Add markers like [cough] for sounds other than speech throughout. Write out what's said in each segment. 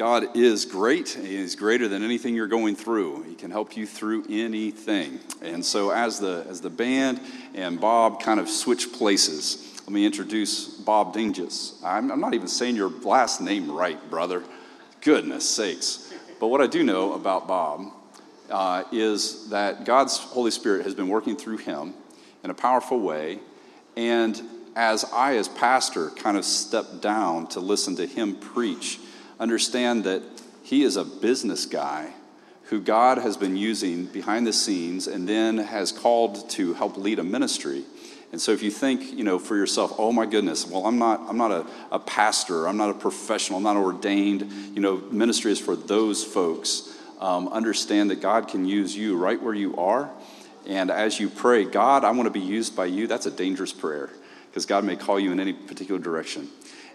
God is great. He is greater than anything you're going through. He can help you through anything. And so, as the as the band and Bob kind of switch places, let me introduce Bob Dinges. I'm, I'm not even saying your last name right, brother. Goodness sakes! But what I do know about Bob uh, is that God's Holy Spirit has been working through him in a powerful way, and as I, as pastor, kind of stepped down to listen to him preach understand that he is a business guy who God has been using behind the scenes and then has called to help lead a ministry. And so if you think, you know, for yourself, oh my goodness, well, I'm not, I'm not a, a pastor, I'm not a professional, I'm not ordained, you know, ministry is for those folks. Um, understand that God can use you right where you are. And as you pray, God, I want to be used by you, that's a dangerous prayer because God may call you in any particular direction.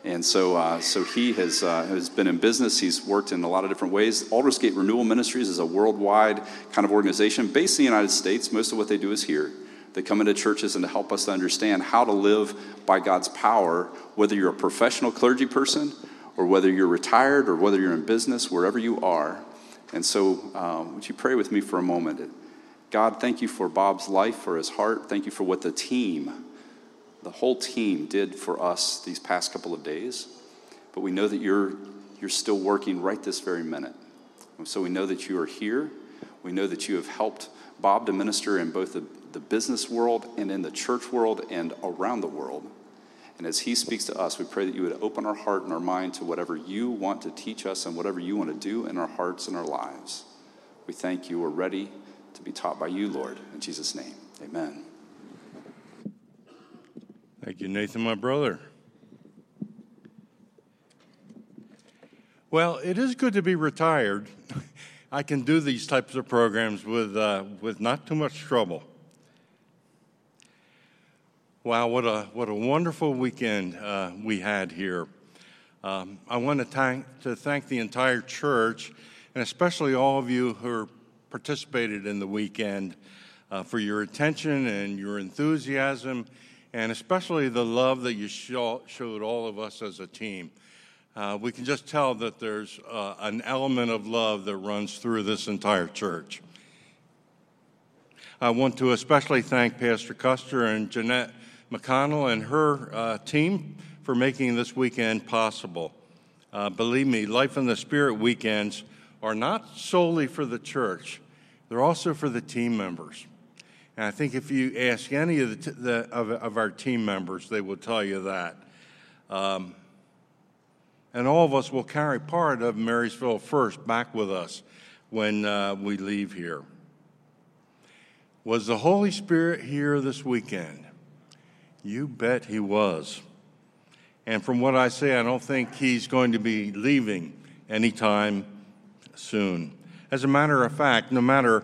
And so, uh, so he has, uh, has been in business. He's worked in a lot of different ways. Aldersgate Renewal Ministries is a worldwide kind of organization based in the United States. Most of what they do is here. They come into churches and to help us to understand how to live by God's power, whether you're a professional clergy person or whether you're retired or whether you're in business, wherever you are. And so, um, would you pray with me for a moment? God, thank you for Bob's life, for his heart. Thank you for what the team the whole team did for us these past couple of days. But we know that you're, you're still working right this very minute. So we know that you are here. We know that you have helped Bob to minister in both the, the business world and in the church world and around the world. And as he speaks to us, we pray that you would open our heart and our mind to whatever you want to teach us and whatever you want to do in our hearts and our lives. We thank you. We're ready to be taught by you, Lord. In Jesus' name, amen. Thank you, Nathan, my brother. Well, it is good to be retired. [laughs] I can do these types of programs with, uh, with not too much trouble. Wow, what a, what a wonderful weekend uh, we had here. Um, I want to thank, to thank the entire church, and especially all of you who participated in the weekend, uh, for your attention and your enthusiasm and especially the love that you showed all of us as a team. Uh, we can just tell that there's uh, an element of love that runs through this entire church. I want to especially thank Pastor Custer and Jeanette McConnell and her uh, team for making this weekend possible. Uh, believe me, Life in the Spirit weekends are not solely for the church, they're also for the team members. And I think if you ask any of, the, the of, of, our team members, they will tell you that. Um, and all of us will carry part of Marysville First back with us when uh, we leave here. Was the Holy Spirit here this weekend? You bet he was. And from what I say, I don't think he's going to be leaving anytime soon. As a matter of fact, no matter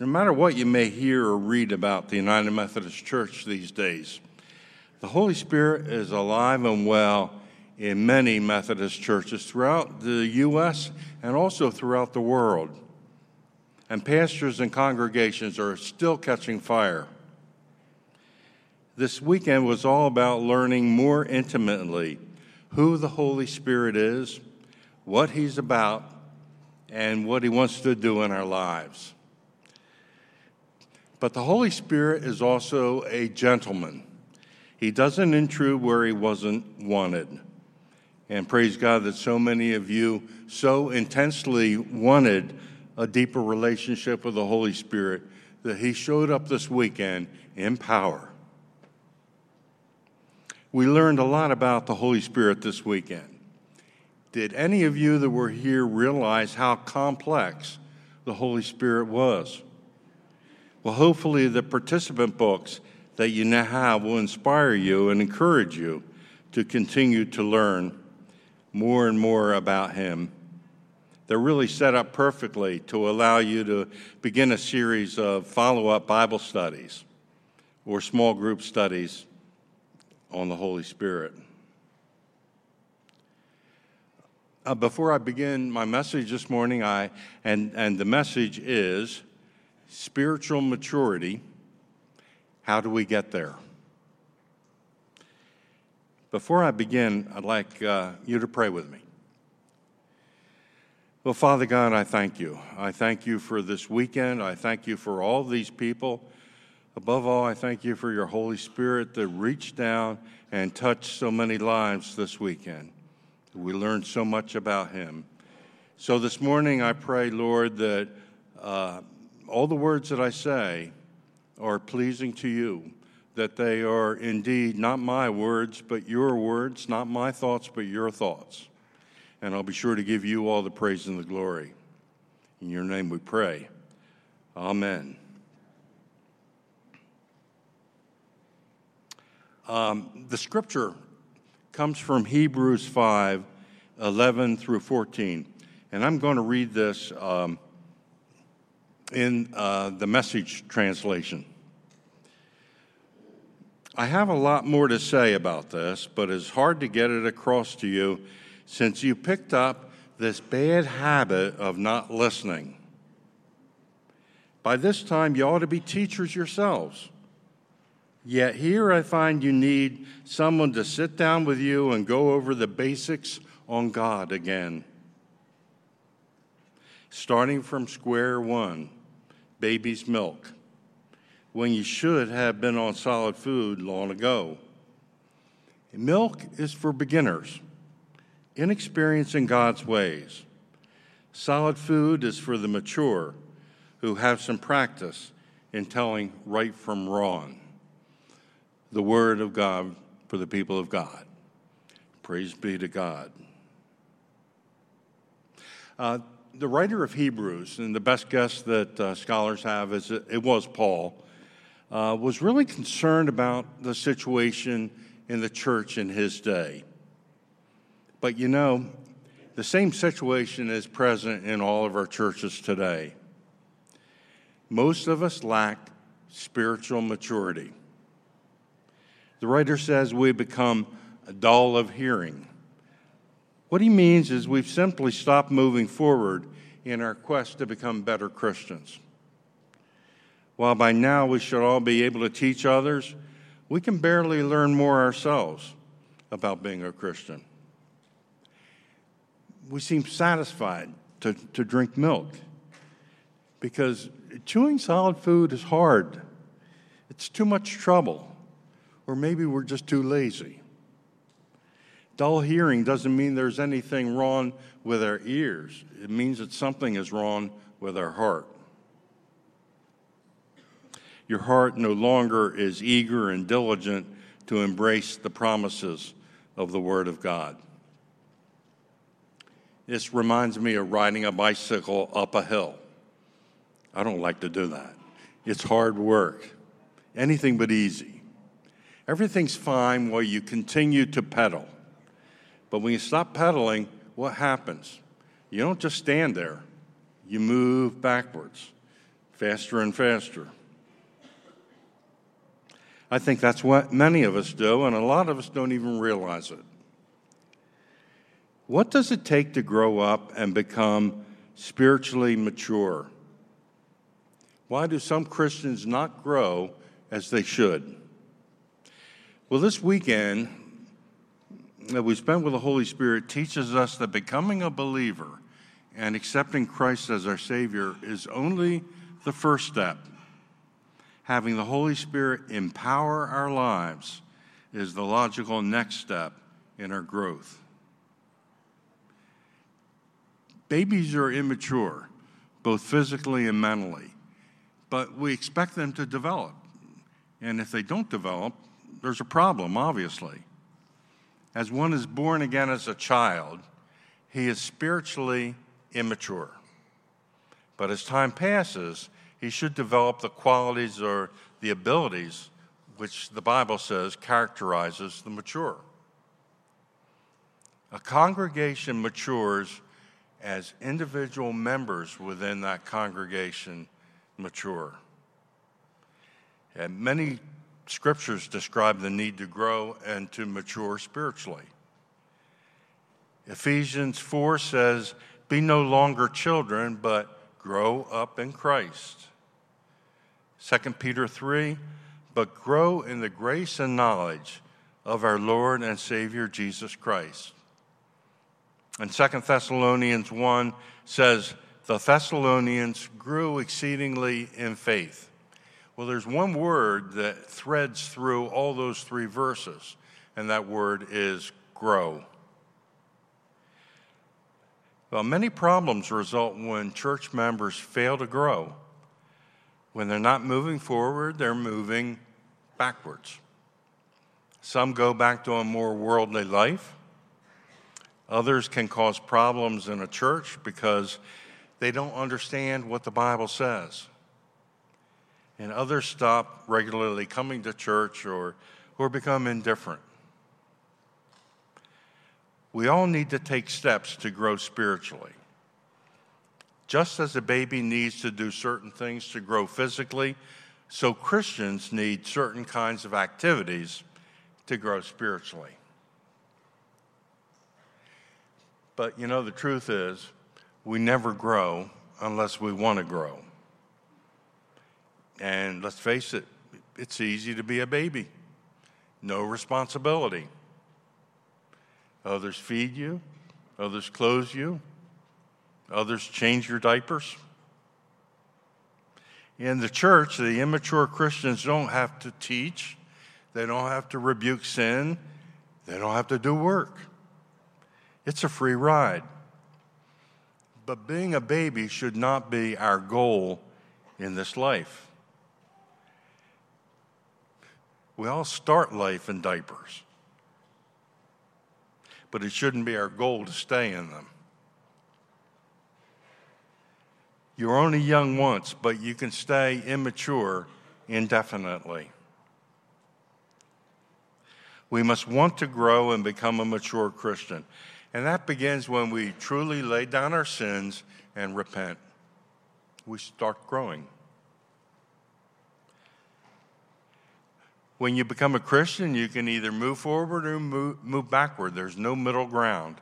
no matter what you may hear or read about the United Methodist Church these days, the Holy Spirit is alive and well in many Methodist churches throughout the U.S. and also throughout the world. And pastors and congregations are still catching fire. This weekend was all about learning more intimately who the Holy Spirit is, what He's about, and what He wants to do in our lives. But the Holy Spirit is also a gentleman. He doesn't intrude where he wasn't wanted. And praise God that so many of you so intensely wanted a deeper relationship with the Holy Spirit that he showed up this weekend in power. We learned a lot about the Holy Spirit this weekend. Did any of you that were here realize how complex the Holy Spirit was? Well, hopefully, the participant books that you now have will inspire you and encourage you to continue to learn more and more about Him. They're really set up perfectly to allow you to begin a series of follow up Bible studies or small group studies on the Holy Spirit. Uh, before I begin my message this morning, I and, and the message is spiritual maturity. How do we get there? Before I begin, I'd like uh, you to pray with me. Well, Father God, I thank you. I thank you for this weekend. I thank you for all these people. Above all, I thank you for your Holy Spirit that reached down and touched so many lives this weekend. We learned so much about him. So this morning, I pray, Lord, that uh, all the words that I say are pleasing to you, that they are indeed not my words, but your words, not my thoughts, but your thoughts and I'll be sure to give you all the praise and the glory. In your name we pray. Amen. Um, the scripture comes from Hebrews 5 11 through 14. And I'm going to read this um, in uh, the message translation. I have a lot more to say about this, but it's hard to get it across to you since you picked up this bad habit of not listening. By this time, you ought to be teachers yourselves. Yet here I find you need someone to sit down with you and go over the basics on God again. Starting from square one, baby's milk, when you should have been on solid food long ago. Milk is for beginners inexperienced in God's ways. Solid food is for the mature who have some practice in telling right from wrong. The Word of God for the people of God. Praise be to God. Uh, the writer of Hebrews, and the best guess that uh, scholars have is it, was Paul, uh, was really concerned about the situation in the church in his day. But you know, the same situation is present in all of our churches today. Most of us lack spiritual maturity. The writer says we become dull of hearing. What he means is we've simply stopped moving forward in our quest to become better Christians. While by now we should all be able to teach others, we can barely learn more ourselves about being a Christian we seem satisfied to, to drink milk because chewing solid food is hard. It's too much trouble, or maybe we're just too lazy. Dull hearing doesn't mean there's anything wrong with our ears, it means that something is wrong with our heart. Your heart no longer is eager and diligent to embrace the promises of the Word of God. This reminds me of riding a bicycle up a hill. I don't like to do that. It's hard work, anything but easy. Everything's fine while you continue to pedal. But when you stop pedaling, what happens? You don't just stand there, you move backwards, faster and faster. I think that's what many of us do, and a lot of us don't even realize it. What does it take to grow up and become spiritually mature? Why do some Christians not grow as they should? Well, this weekend that we spent with the Holy Spirit teaches us that becoming a believer and accepting Christ as our Savior is only the first step. Having the Holy Spirit empower our lives is the logical next step in our growth. Babies are immature, both physically and mentally, but we expect them to develop. And if they don't develop, there's a problem, obviously. As one is born again as a child, he is spiritually immature. But as time passes, he should develop the qualities or the abilities which the Bible says characterizes the mature. A congregation matures as individual members within that congregation mature. And many scriptures describe the need to grow and to mature spiritually. Ephesians 4 says, Be no longer children, but grow up in Christ. 2 Peter 3, but grow in the grace and knowledge of our Lord and Savior Jesus Christ. And Second Thessalonians 1 says, The Thessalonians grew exceedingly in faith. Well, there's one word that threads through all those three verses, and that word is grow. Well, many problems result when church members fail to grow. When they're not moving forward, they're moving backwards. Some go back to a more worldly life. Others can cause problems in a church because they don't understand what the Bible says. And others stop regularly coming to church or, or become indifferent. We all need to take steps to grow spiritually. Just as a baby needs to do certain things to grow physically, so Christians need certain kinds of activities to grow spiritually. But you know, the truth is, we never grow unless we want to grow. And let's face it, it's easy to be a baby, no responsibility. Others feed you, others clothe you, others change your diapers. In the church, the immature Christians don't have to teach, they don't have to rebuke sin, they don't have to do work. It's a free ride. But being a baby should not be our goal in this life. We all start life in diapers but it shouldn't be our goal to stay in them. You're only young once, but you can stay immature indefinitely. We must want to grow and become a mature Christian. And that begins when we truly lay down our sins and repent. We start growing. When you become a Christian, you can either move forward or move, move backward. There's no middle ground.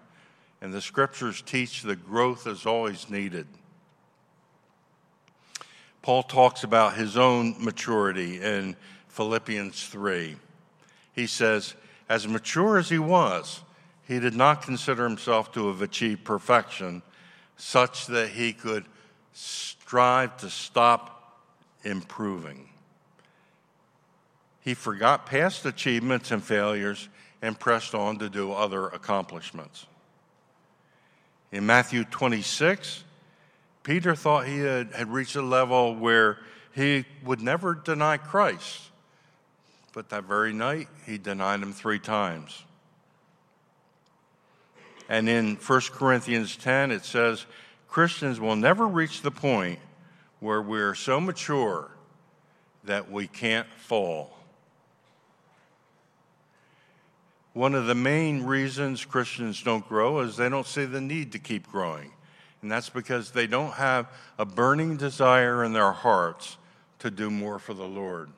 And the scriptures teach that growth is always needed. Paul talks about his own maturity in Philippians 3. He says, As mature as he was, he did not consider himself to have achieved perfection such that he could strive to stop improving. He forgot past achievements and failures and pressed on to do other accomplishments. In Matthew 26, Peter thought he had, had reached a level where he would never deny Christ. But that very night, he denied him three times. And in 1 Corinthians 10, it says, Christians will never reach the point where we're so mature that we can't fall. One of the main reasons Christians don't grow is they don't see the need to keep growing. And that's because they don't have a burning desire in their hearts to do more for the Lord.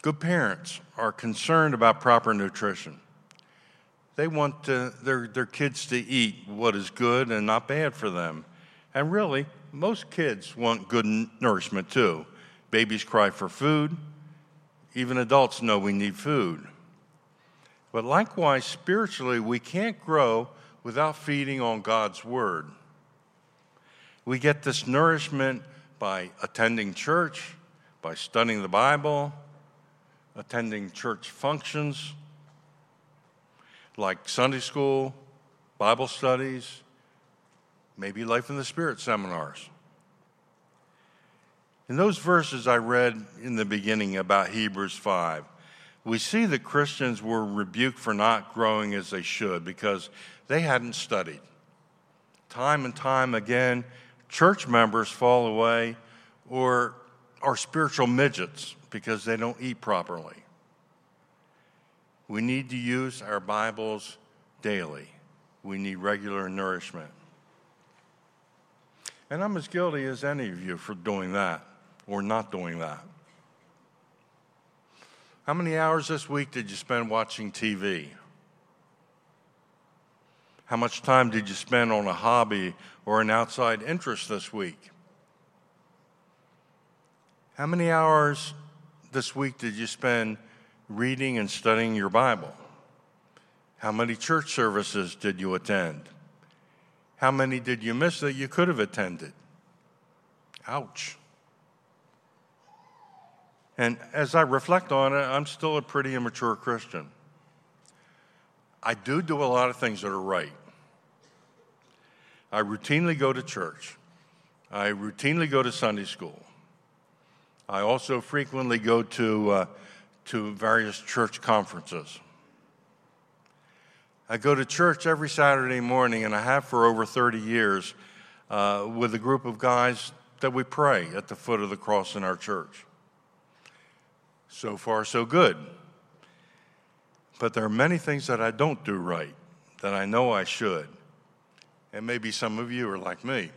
Good parents are concerned about proper nutrition. They want to, their, their kids to eat what is good and not bad for them. And really, most kids want good nourishment too. Babies cry for food, even adults know we need food. But likewise, spiritually, we can't grow without feeding on God's Word. We get this nourishment by attending church, by studying the Bible, attending church functions like Sunday school, Bible studies, maybe Life in the Spirit seminars. In those verses I read in the beginning about Hebrews 5, we see that Christians were rebuked for not growing as they should because they hadn't studied. Time and time again, church members fall away or are spiritual midgets because they don't eat properly. We need to use our Bibles daily. We need regular nourishment. And I'm as guilty as any of you for doing that or not doing that? How many hours this week did you spend watching TV? How much time did you spend on a hobby or an outside interest this week? How many hours this week did you spend reading and studying your Bible? How many church services did you attend? How many did you miss that you could have attended? Ouch. And as I reflect on it, I'm still a pretty immature Christian. I do do a lot of things that are right. I routinely go to church. I routinely go to Sunday school. I also frequently go to, uh, to various church conferences. I go to church every Saturday morning, and I have for over 30 years uh, with a group of guys that we pray at the foot of the cross in our church. So far, so good. But there are many things that I don't do right that I know I should. And maybe some of you are like me.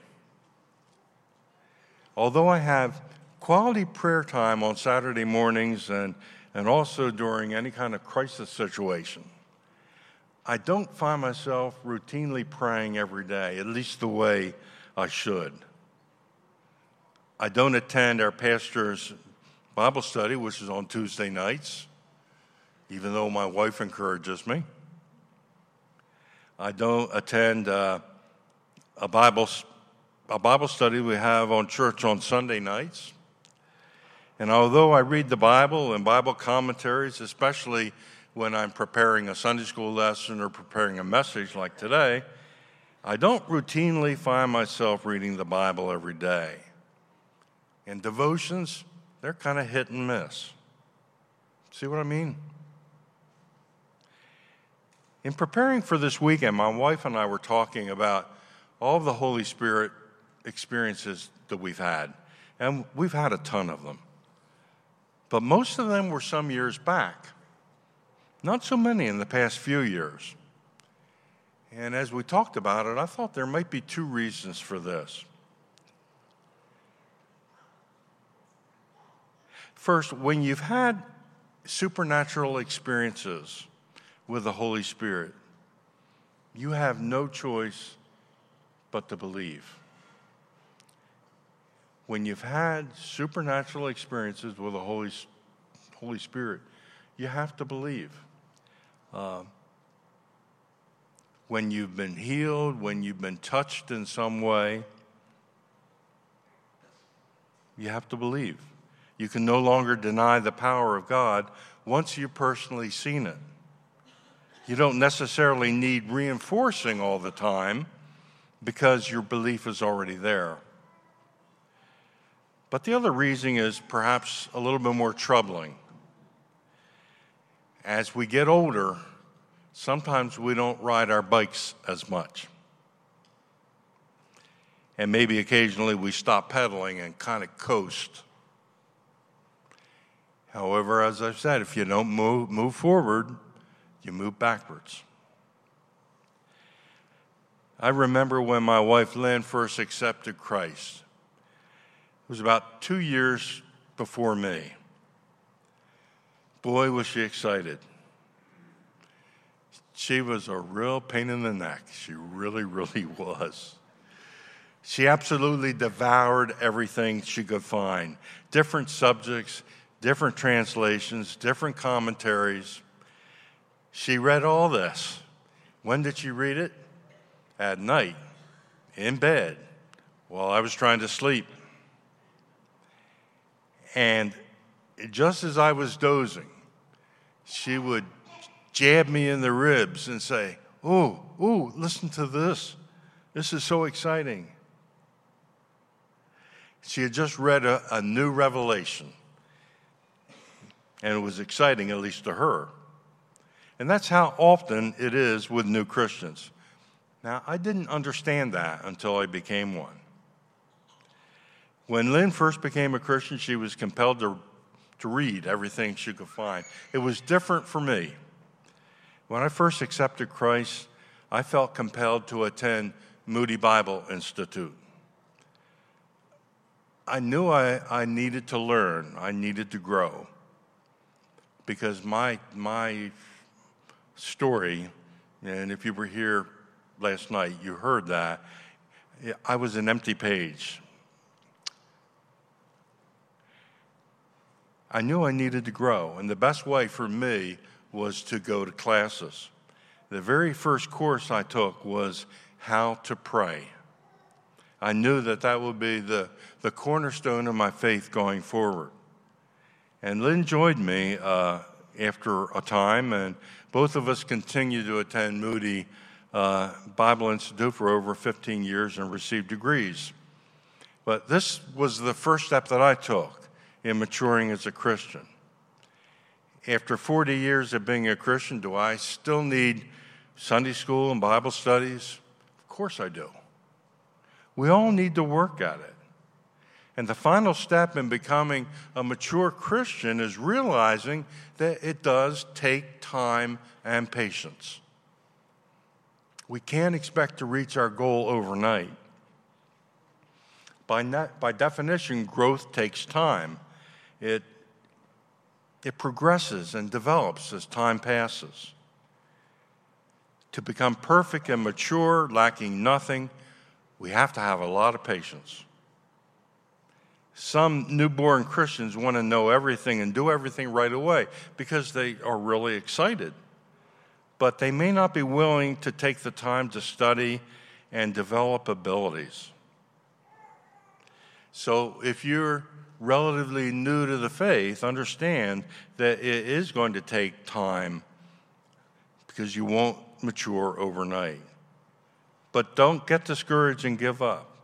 Although I have quality prayer time on Saturday mornings and, and also during any kind of crisis situation, I don't find myself routinely praying every day, at least the way I should. I don't attend our pastor's Bible study, which is on Tuesday nights, even though my wife encourages me. I don't attend uh, a Bible a Bible study we have on church on Sunday nights. And although I read the Bible and Bible commentaries, especially when I'm preparing a Sunday school lesson or preparing a message like today, I don't routinely find myself reading the Bible every day. And devotions, they're kind of hit and miss. See what I mean? In preparing for this weekend, my wife and I were talking about all of the Holy Spirit experiences that we've had, and we've had a ton of them. But most of them were some years back, not so many in the past few years. And as we talked about it, I thought there might be two reasons for this. First, when you've had supernatural experiences with the Holy Spirit, you have no choice but to believe when you've had supernatural experiences with the Holy, Holy Spirit, you have to believe. Uh, when you've been healed, when you've been touched in some way, you have to believe. You can no longer deny the power of God once you've personally seen it. You don't necessarily need reinforcing all the time because your belief is already there. But the other reason is perhaps a little bit more troubling. As we get older, sometimes we don't ride our bikes as much. And maybe occasionally we stop pedaling and kind of coast. However, as I've said, if you don't move, move forward, you move backwards. I remember when my wife Lynn first accepted Christ It was about two years before me. Boy, was she excited. She was a real pain in the neck. She really, really [laughs] was. She absolutely devoured everything she could find different subjects, different translations, different commentaries. She read all this. When did she read it? At night, in bed, while I was trying to sleep. And just as I was dozing, she would jab me in the ribs and say, Oh, oh, listen to this. This is so exciting. She had just read a, a new revelation, and it was exciting, at least to her. And that's how often it is with new Christians. Now, I didn't understand that until I became one. When Lynn first became a Christian, she was compelled to, to read everything she could find. It was different for me. When I first accepted Christ, I felt compelled to attend Moody Bible Institute. I knew I, I needed to learn, I needed to grow, because my, my story, and if you were here last night, you heard that, I was an empty page. I knew I needed to grow, and the best way for me was to go to classes. the very first course I took was how to pray. I knew that that would be the, the cornerstone of my faith going forward. And Lynn joined me uh, after a time, and both of us continued to attend Moody uh, Bible Institute for over 15 years and received degrees. But this was the first step that I took in maturing as a Christian. After 40 years of being a Christian, do I still need Sunday school and Bible studies? Of course I do. We all need to work at it. And the final step in becoming a mature Christian is realizing that it does take time and patience. We can't expect to reach our goal overnight. By, by definition, growth takes time. It, it progresses and develops as time passes. To become perfect and mature, lacking nothing, we have to have a lot of patience. Some newborn Christians want to know everything and do everything right away because they are really excited. But they may not be willing to take the time to study and develop abilities. So if you're relatively new to the faith, understand that it is going to take time because you won't mature overnight. But don't get discouraged and give up.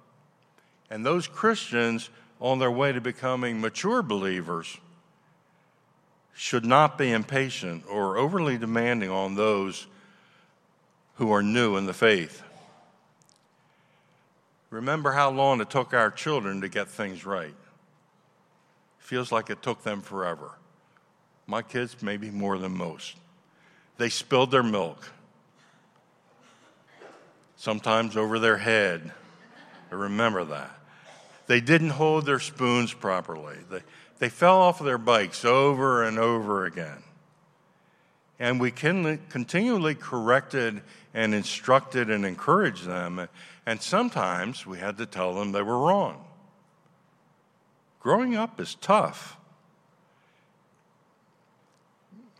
And those Christians on their way to becoming mature believers should not be impatient or overly demanding on those who are new in the faith. Remember how long it took our children to get things right. Feels like it took them forever. My kids, maybe more than most. They spilled their milk, sometimes over their head. I remember that. They didn't hold their spoons properly. They, they fell off of their bikes over and over again. And we continually corrected and instructed and encouraged them. And sometimes we had to tell them they were wrong. Growing up is tough.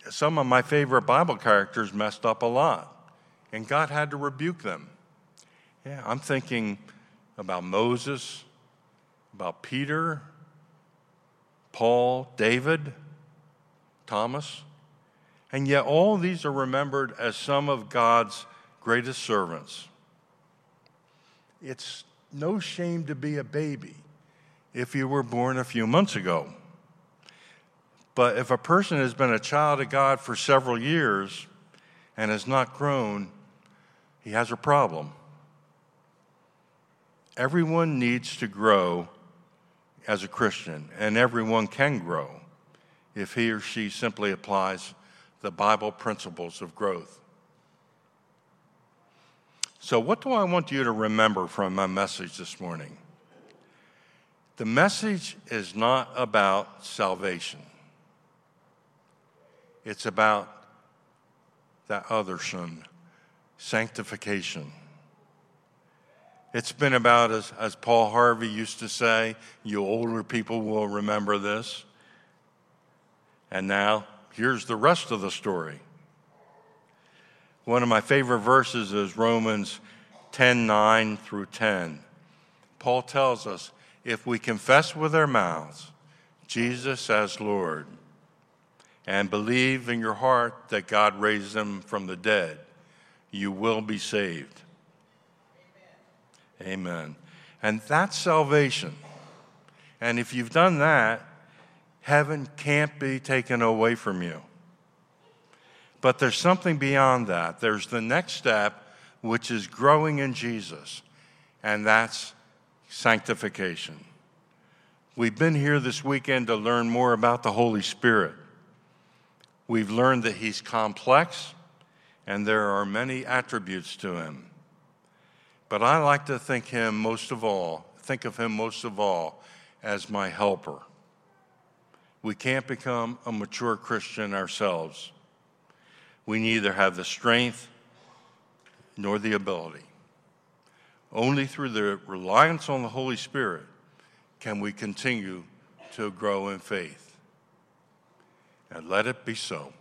Some of my favorite Bible characters messed up a lot, and God had to rebuke them. Yeah, I'm thinking about Moses, about Peter, Paul, David, Thomas. And yet, all these are remembered as some of God's greatest servants. It's no shame to be a baby if you were born a few months ago. But if a person has been a child of God for several years and has not grown, he has a problem. Everyone needs to grow as a Christian, and everyone can grow if he or she simply applies the Bible principles of growth. So, what do I want you to remember from my message this morning? The message is not about salvation, it's about that other son, sanctification. It's been about, as, as Paul Harvey used to say, you older people will remember this. And now, here's the rest of the story. One of my favorite verses is Romans 10 9 through 10. Paul tells us if we confess with our mouths Jesus as Lord and believe in your heart that God raised him from the dead, you will be saved. Amen. And that's salvation. And if you've done that, heaven can't be taken away from you. But there's something beyond that. There's the next step, which is growing in Jesus, and that's sanctification. We've been here this weekend to learn more about the Holy Spirit. We've learned that He's complex and there are many attributes to Him. But I like to think him most of all, think of him most of all as my helper. We can't become a mature Christian ourselves. We neither have the strength nor the ability. Only through the reliance on the Holy Spirit can we continue to grow in faith. And let it be so.